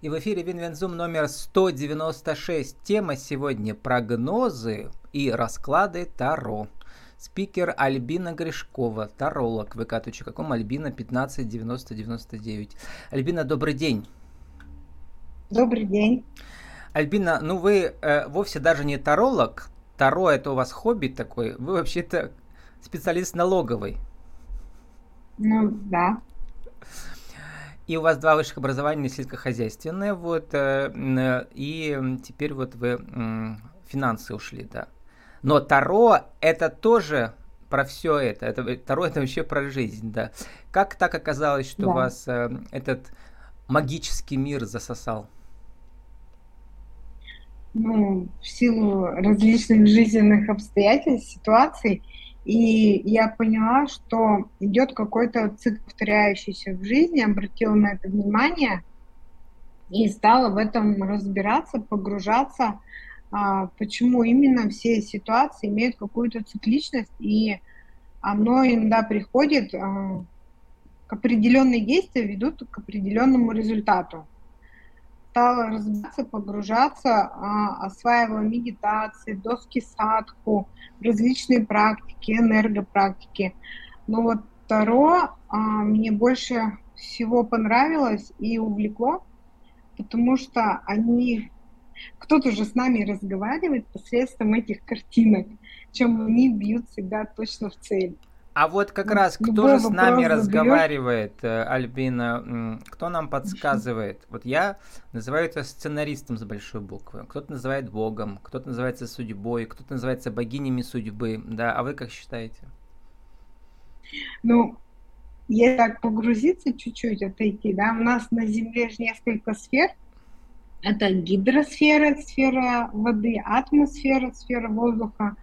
И в эфире Винвензум номер 196. Тема сегодня прогнозы и расклады Таро. Спикер Альбина Гришкова, таролог, vk.com, Альбина 159099. Альбина, добрый день. Добрый день. Альбина, ну вы э, вовсе даже не таролог. Таро это у вас хобби такой. Вы вообще-то специалист налоговый. Ну, да. И у вас два высших образования сельскохозяйственное, вот, э, э, и теперь вот вы финансы ушли, да. Но Таро это тоже про все это. это. Таро это вообще про жизнь, да. Как так оказалось, что да. вас э, этот магический мир засосал? Ну, в силу различных жизненных обстоятельств, ситуаций, и я поняла, что идет какой-то цикл, повторяющийся в жизни, обратила на это внимание и стала в этом разбираться, погружаться, а, почему именно все ситуации имеют какую-то цикличность, и оно иногда приходит а, к определенные действия, ведут к определенному результату стала разбираться, погружаться, а, осваивала медитации, доски садху, различные практики, энергопрактики. Но вот Таро а, мне больше всего понравилось и увлекло, потому что они кто-то же с нами разговаривает посредством этих картинок, чем они бьют всегда точно в цель. А вот как раз кто же с нами разговаривает, э, Альбина? Кто нам подсказывает? Вот я называю это сценаристом с большой буквы. Кто-то называет Богом, кто-то называется судьбой, кто-то называется богинями судьбы. Да, а вы как считаете? Ну, если так погрузиться чуть-чуть, отойти, да, у нас на Земле же несколько сфер. Это гидросфера, сфера воды, атмосфера, сфера воздуха,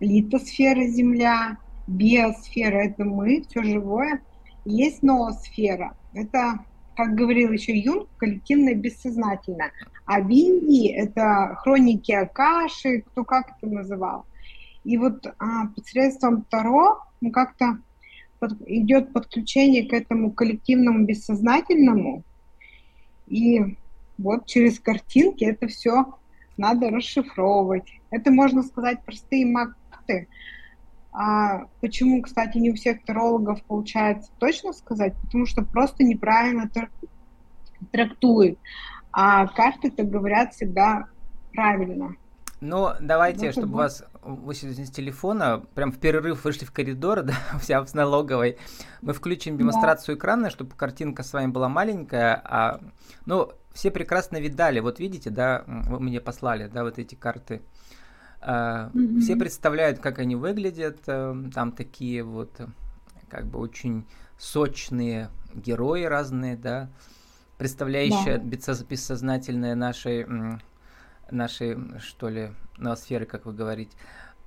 литосфера, земля, биосфера – это мы, все живое. Есть ноосфера – это, как говорил еще Юнг, коллективное бессознательное. А Винди – это хроники Акаши, кто как это называл. И вот а, посредством Таро ну, как-то под, идет подключение к этому коллективному бессознательному. И вот через картинки это все надо расшифровывать. Это, можно сказать, простые макты, а почему, кстати, не у всех тарологов получается точно сказать? Потому что просто неправильно трактуют. А карты-то говорят всегда правильно. Ну, давайте, вот чтобы вас высветить с телефона, прям в перерыв вышли в коридор, да, вся в налоговой, мы включим демонстрацию да. экрана, чтобы картинка с вами была маленькая, а, ну, все прекрасно видали, вот видите, да, вы мне послали, да, вот эти карты, Mm-hmm. Все представляют, как они выглядят. Э, там такие вот, как бы очень сочные герои разные, да, представляющие да. бессознательное нашей, нашей, что ли, ноосферы, как вы говорите.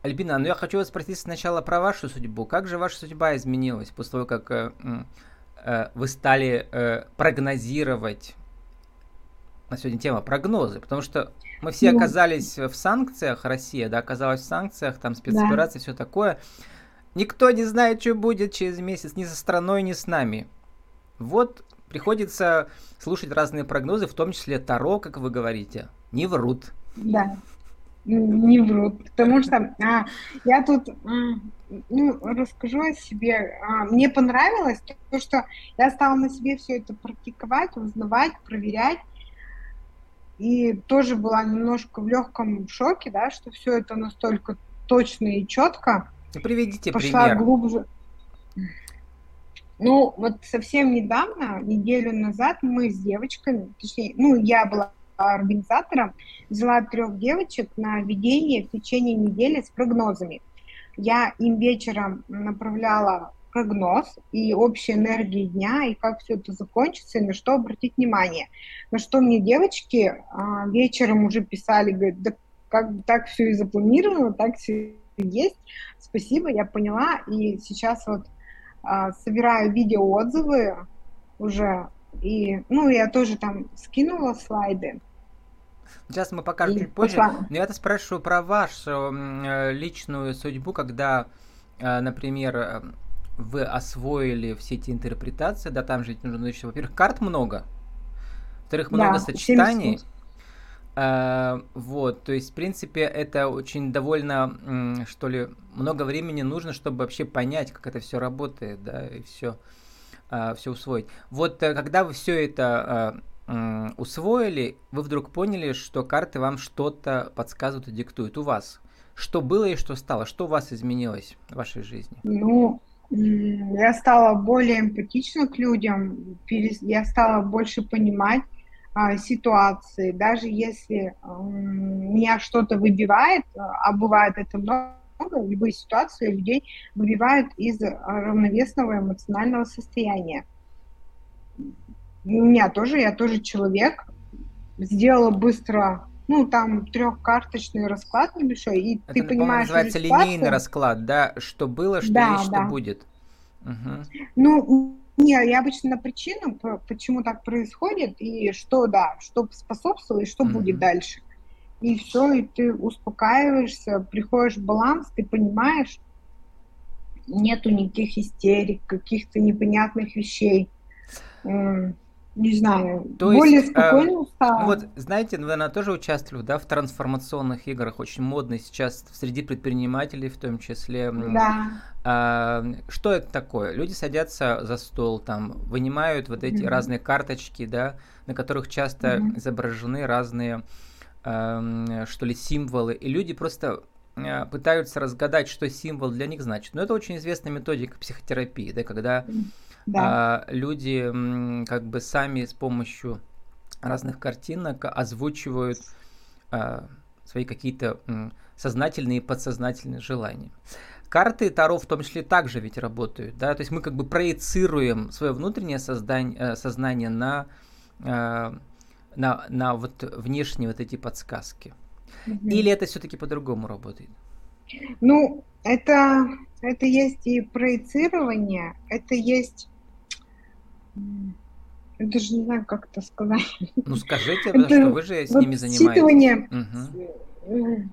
Альбина, ну я хочу вас спросить сначала про вашу судьбу. Как же ваша судьба изменилась после того, как э, э, вы стали э, прогнозировать на сегодня тема прогнозы, потому что мы все ну, оказались в санкциях, Россия, да, оказалась в санкциях, там спецоперации, да. все такое. Никто не знает, что будет через месяц ни со страной, ни с нами. Вот приходится слушать разные прогнозы, в том числе Таро, как вы говорите. Не врут. Да, не врут. Потому что а, я тут ну, расскажу о себе. А, мне понравилось то, что я стала на себе все это практиковать, узнавать, проверять и тоже была немножко в легком шоке, да, что все это настолько точно и четко. Ну, приведите Пошла пример. глубже. Ну, вот совсем недавно, неделю назад, мы с девочками, точнее, ну, я была организатором, взяла трех девочек на ведение в течение недели с прогнозами. Я им вечером направляла прогноз и общей энергии дня, и как все это закончится, и на что обратить внимание. На что мне девочки а, вечером уже писали, говорят, да как так все и запланировано, так все и есть. Спасибо, я поняла. И сейчас вот а, собираю видеоотзывы уже. И, ну, я тоже там скинула слайды. Сейчас мы покажем и чуть позже. Пошла. Но я-то спрашиваю про вашу э, личную судьбу, когда, э, например, вы освоили все эти интерпретации, да, там же нужно еще, во-первых, карт много, Во-вторых, много да, сочетаний. А, вот, то есть, в принципе, это очень довольно, что ли, много времени нужно, чтобы вообще понять, как это все работает, да, и все, а, все усвоить. Вот, э, когда вы все это а, усвоили, вы вдруг поняли, что карты вам что-то подсказывают и диктуют. У вас что было и что стало? Что у вас изменилось в вашей жизни? Ну, я стала более эмпатична к людям, я стала больше понимать а, ситуации, даже если а, меня что-то выбивает, а бывает это много, любые ситуации людей выбивают из равновесного эмоционального состояния. У меня тоже, я тоже человек, сделала быстро ну, там трехкарточный расклад небольшой, и Это, ты понимаешь... называется линейный расклад, да? Что было, что да, есть, да. что будет. Угу. Ну, не, я обычно на причину, почему так происходит, и что, да, что способствовало, и что угу. будет дальше. И все, и ты успокаиваешься, приходишь в баланс, ты понимаешь, нету никаких истерик, каких-то непонятных вещей не знаю, То более есть, спокойно э, стала. Вот, знаете, наверное, тоже участвую, да, в трансформационных играх, очень модно сейчас среди предпринимателей в том числе. Да. А, что это такое? Люди садятся за стол, там, вынимают вот эти mm-hmm. разные карточки, да, на которых часто mm-hmm. изображены разные, э, что ли, символы, и люди просто э, пытаются разгадать, что символ для них значит. Но это очень известная методика психотерапии, да, когда mm-hmm да. а, люди как бы сами с помощью разных картинок озвучивают а, свои какие-то сознательные и подсознательные желания. Карты Таро в том числе также ведь работают, да, то есть мы как бы проецируем свое внутреннее создание, э, сознание на, а, на, на вот внешние вот эти подсказки. Угу. Или это все-таки по-другому работает? Ну, это, это есть и проецирование, это есть я даже не знаю, как это сказать. Ну скажите, это что вы же с вот ними занимаетесь. Угу.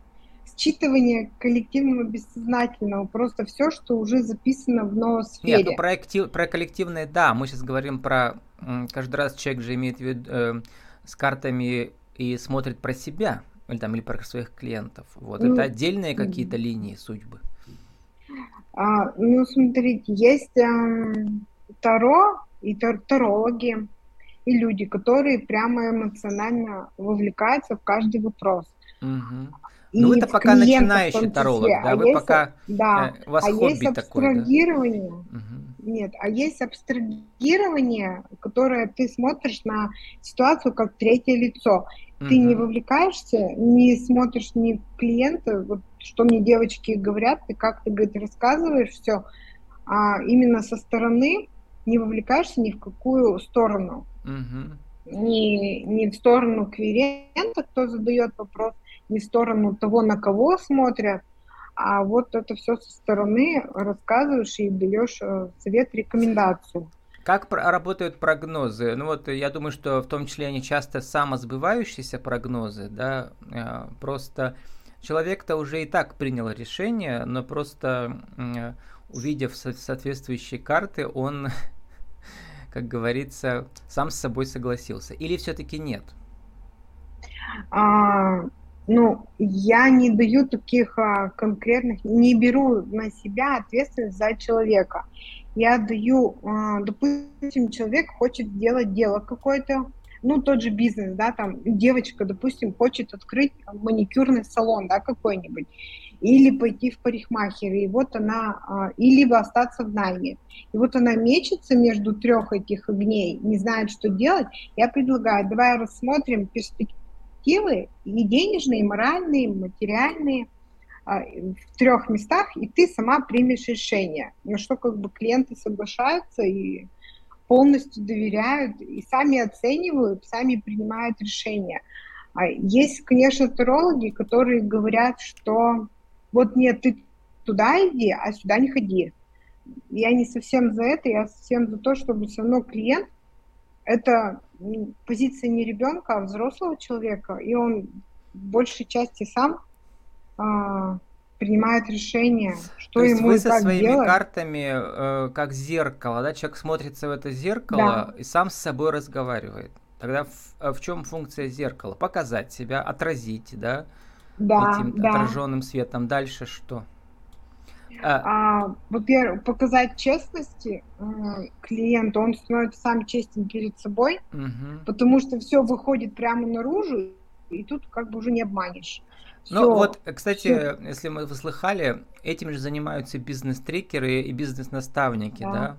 Считывание коллективного бессознательного, просто все, что уже записано в ноосфере. Нет, ну про, актив, про коллективное, да, мы сейчас говорим про, каждый раз человек же имеет в виду э, с картами и смотрит про себя, или там, или про своих клиентов. Вот, ну, это отдельные какие-то линии судьбы. А, ну, смотрите, есть э, Таро, и тарологи, и люди, которые прямо эмоционально вовлекаются в каждый вопрос. Угу. ну, это пока начинающий таролог, да? А Вы есть, пока да, э, у вас а хобби есть абстрагирование. Такое, да? Угу. Нет, а есть абстрагирование, которое ты смотришь на ситуацию как третье лицо. Угу. Ты не вовлекаешься, не смотришь ни клиента, вот что мне девочки говорят, ты как-то, говорит, рассказываешь все, а именно со стороны не вовлекаешься ни в какую сторону. Угу. Ни, ни в сторону клиента, кто задает вопрос, ни в сторону того, на кого смотрят, а вот это все со стороны рассказываешь и даешь э, совет, рекомендацию. Как работают прогнозы? Ну вот я думаю, что в том числе они часто самосбывающиеся прогнозы, да, э, просто человек-то уже и так принял решение, но просто увидев соответствующие карты, он, как говорится, сам с собой согласился. Или все-таки нет? А, ну, я не даю таких а, конкретных, не беру на себя ответственность за человека. Я даю, а, допустим, человек хочет сделать дело какое-то, ну, тот же бизнес, да, там девочка, допустим, хочет открыть маникюрный салон, да, какой-нибудь или пойти в парикмахер, и вот она, а, и либо остаться в найме. И вот она мечется между трех этих огней, не знает, что делать. Я предлагаю, давай рассмотрим перспективы и денежные, и моральные, и материальные а, в трех местах, и ты сама примешь решение. На что как бы клиенты соглашаются и полностью доверяют, и сами оценивают, сами принимают решения. А есть, конечно, тарологи, которые говорят, что вот нет, ты туда иди, а сюда не ходи. Я не совсем за это, я совсем за то, чтобы все равно клиент это позиция не ребенка, а взрослого человека, и он в большей части сам а, принимает решение, что То ему вы со как своими делать. картами э, как зеркало, да, человек смотрится в это зеркало да. и сам с собой разговаривает. Тогда в, а в чем функция зеркала? Показать себя, отразить, да? Да, Этим да. отраженным светом. Дальше что? А, а, во-первых, показать честности э, клиенту, он становится сам честен перед собой, угу. потому что все выходит прямо наружу, и тут как бы уже не обманешь. Ну Всё. вот, кстати, Всё. если мы вы слыхали, этим же занимаются бизнес-трекеры и бизнес-наставники, да? да?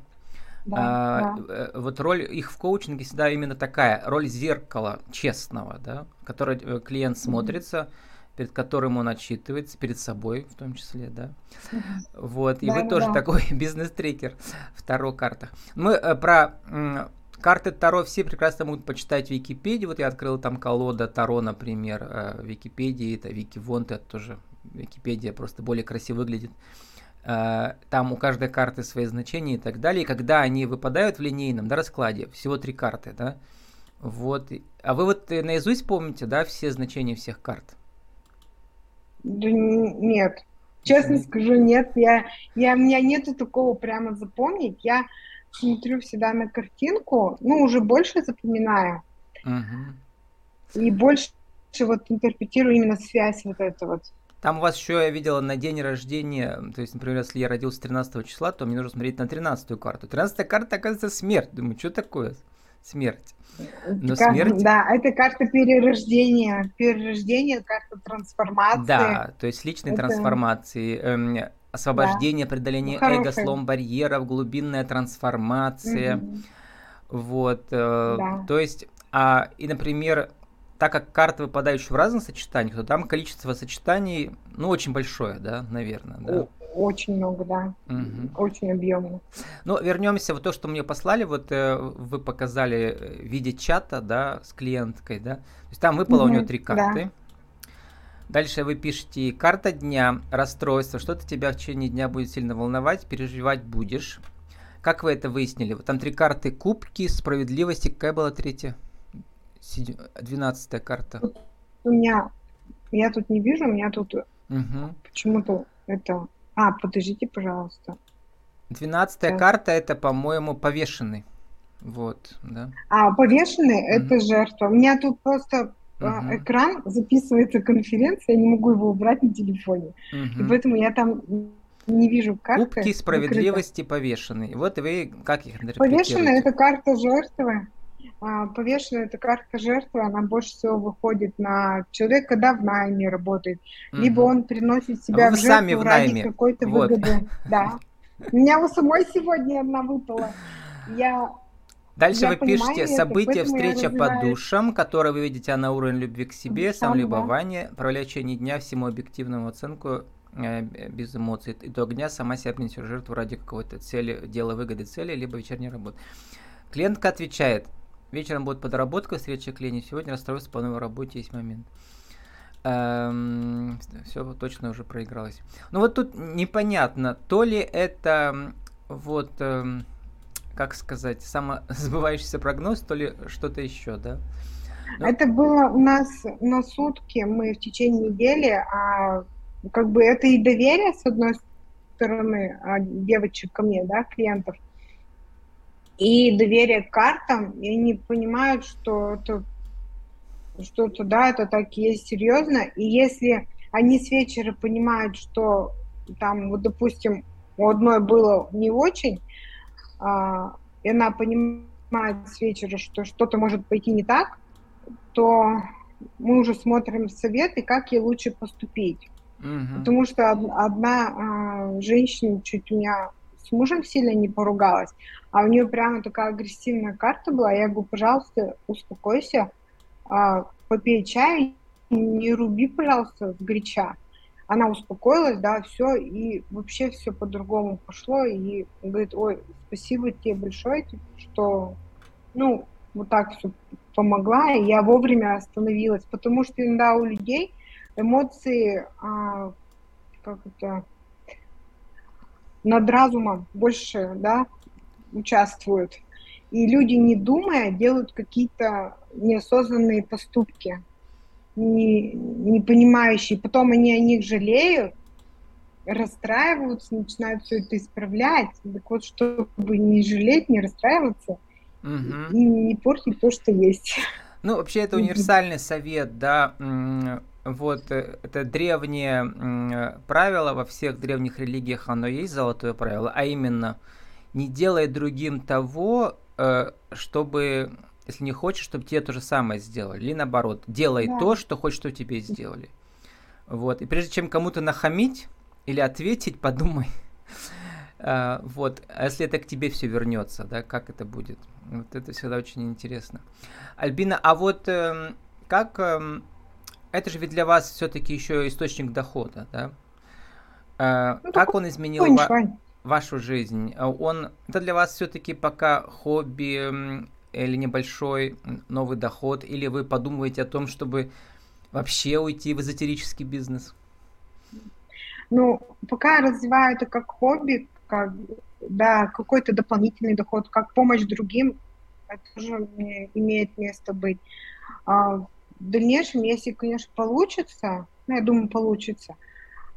Да, а, да. Э, вот роль их в коучинге всегда именно такая, роль зеркала честного, да, который э, клиент смотрится, mm-hmm. Перед которым он отчитывается, перед собой в том числе, да. Вот, и да, вы да, тоже да. такой бизнес-трекер в Таро-картах. Мы э, про Карты Таро все прекрасно могут почитать в Википедии. Вот я открыл там колода Таро, например, э, в Википедии. Это Викивонт, это тоже Википедия просто более красиво выглядит. Э, там у каждой карты свои значения и так далее. И когда они выпадают в линейном да, раскладе, всего три карты, да, вот. А вы вот э, наизусть помните, да, все значения всех карт? Да нет. Честно скажу, нет. Я, я, у меня нету такого прямо запомнить. Я смотрю всегда на картинку, ну, уже больше запоминаю. Угу. И больше вот интерпретирую именно связь вот эту вот. Там у вас еще я видела на день рождения, то есть, например, если я родился 13 числа, то мне нужно смотреть на 13 карту. 13 карта, оказывается, смерть. Думаю, что такое смерть? Но как, смерть... Да, это карта перерождения. Перерождение, карта трансформации. Да, то есть личной это... трансформации. Эм, освобождение, да. преодоление ну, эго, слом барьеров, глубинная трансформация. Угу. Вот, э, да. то есть, а, и, например, так как карты выпадают еще в разных сочетаниях, то там количество сочетаний, ну, очень большое, да, наверное, да. Очень много, да. Угу. Очень объемно. Ну, вернемся в то, что мне послали. Вот э, вы показали э, в виде чата, да, с клиенткой, да. То есть там выпало угу, у нее три карты. Да. Дальше вы пишете карта дня, расстройство, что-то тебя в течение дня будет сильно волновать, переживать будешь. Как вы это выяснили? Вот там три карты кубки, справедливости. Какая была третья? Двенадцатая карта. У меня, я тут не вижу, у меня тут угу. почему-то это... А, подождите, пожалуйста. Двенадцатая карта это, по-моему, повешенный. Вот, да. А, повешенный угу. это жертва. У меня тут просто uh экран, записывается конференция, я не могу его убрать на телефоне. uh И поэтому я там не вижу карты. Кубки справедливости закрыта. повешенные. Вот вы как их интерпретируете? Повешенная – это карта жертвы. А, повешенная – это карта жертвы, она больше всего выходит на человека, когда в найме работает. uh Либо он приносит себя а в жертву сами в ради какой-то вот. выгоды. Да. У меня у самой сегодня одна выпала. Я Дальше я вы пишете события, встреча по душам, которые вы видите на уровень любви к себе, самолюбование, да. привлечение дня, всему объективному оценку э, без эмоций. Итог дня сама себя принесет жертву ради какой-то цели, дела выгоды цели, либо вечерней работы. Клиентка отвечает, вечером будет подработка, встреча клиента, сегодня расстройство по новой работе, есть момент. Эм, все точно уже проигралось. Ну вот тут непонятно, то ли это вот... Эм, как сказать, самосбывающийся прогноз, то ли что-то еще, да? Но... Это было у нас на сутки, мы в течение недели, а как бы это и доверие, с одной стороны, а, девочек ко мне, да, клиентов, и доверие к картам, и они понимают, что это что-то, да, это так есть серьезно, и если они с вечера понимают, что там, вот, допустим, у одной было не очень, а, и она понимает с вечера, что что-то может пойти не так, то мы уже смотрим советы, как ей лучше поступить. Угу. Потому что одна а, женщина чуть у меня с мужем сильно не поругалась, а у нее прямо такая агрессивная карта была. Я говорю, пожалуйста, успокойся, а, попей чай, не руби, пожалуйста, в горяча она успокоилась, да, все, и вообще все по-другому пошло, и говорит, ой, спасибо тебе большое, типа, что, ну, вот так все помогла, и я вовремя остановилась, потому что иногда у людей эмоции, а, как это, над разумом больше, да, участвуют, и люди, не думая, делают какие-то неосознанные поступки, не, не понимающие, потом они о них жалеют, расстраиваются, начинают все это исправлять. Так вот, чтобы не жалеть, не расстраиваться, угу. и не портить то, что есть. Ну, вообще, это универсальный совет, да. Вот э, это древнее правило во всех древних религиях, оно есть золотое правило, а именно не делай другим того, э, чтобы, если не хочешь, чтобы тебе то же самое сделали, или наоборот, делай да. то, что хочешь, чтобы тебе сделали. Вот. И прежде чем кому-то нахамить или ответить, подумай, вот, а если это к тебе все вернется, да, как это будет? Вот это всегда очень интересно. Альбина, а вот э, как э, это же ведь для вас все-таки еще источник дохода, да? Э, ну, как он изменил ва- вашу жизнь? Он это для вас все-таки пока хобби или небольшой новый доход, или вы подумываете о том, чтобы вообще уйти в эзотерический бизнес? Ну, пока я развиваю это как хобби, как да, какой-то дополнительный доход, как помощь другим, это тоже имеет место быть. А в дальнейшем, если, конечно, получится, ну, я думаю, получится,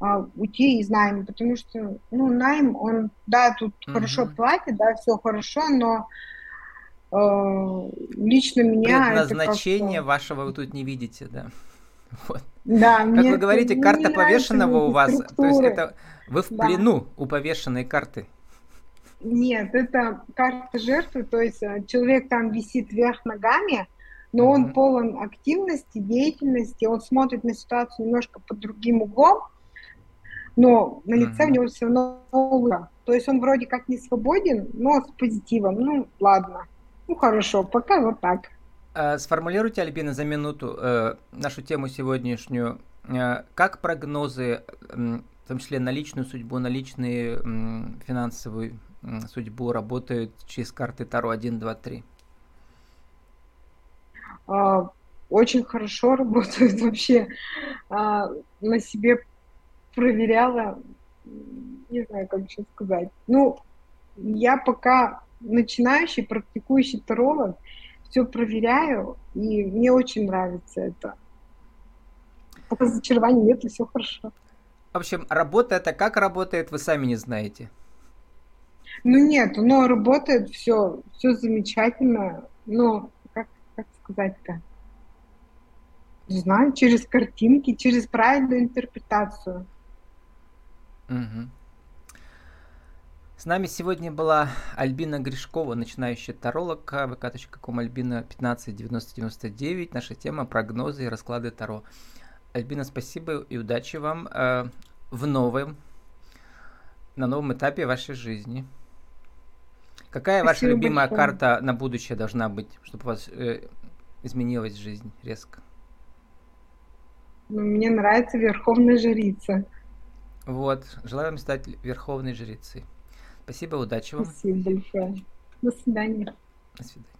а, уйти из найма, потому что, ну, найм, он, да, тут mm-hmm. хорошо платит, да, все хорошо, но э, лично меня Предназначение это вашего вы тут не видите, да? Вот. Да, как вы говорите, карта повешенного у вас, то есть это вы в да. плену у повешенной карты. Нет, это карта жертвы, то есть э, человек там висит вверх ногами, но mm-hmm. он полон активности, деятельности, он смотрит на ситуацию немножко под другим углом, но на лице mm-hmm. у него все равно улыбка. То есть он вроде как не свободен, но с позитивом. Ну, ладно. Ну, хорошо, пока вот так. А, сформулируйте, Альбина, за минуту э, нашу тему сегодняшнюю. Э, как прогнозы, в том числе на личную судьбу, на личную финансовую судьбу работают через карты Таро 1, 2, 3? Очень хорошо работают вообще. А, на себе проверяла, не знаю, как еще сказать. Ну, я пока начинающий, практикующий таролог, все проверяю, и мне очень нравится это. Пока разочарований нет, и все хорошо. В общем, работа это как работает, вы сами не знаете. Ну нет, но работает все, все замечательно. Но как сказать-то? Не знаю, через картинки, через правильную интерпретацию. Угу. С нами сегодня была Альбина Гришкова, начинающая таролог, vk.com Альбина 159099. Наша тема прогнозы и расклады Таро. Альбина, спасибо и удачи вам э, в новом, на новом этапе вашей жизни. Какая спасибо ваша любимая большое. карта на будущее должна быть, чтобы у вас э, изменилась жизнь резко? Ну, мне нравится Верховная Жрица. Вот, желаю вам стать Верховной Жрицей. Спасибо, удачи вам. Спасибо большое. До свидания. До свидания.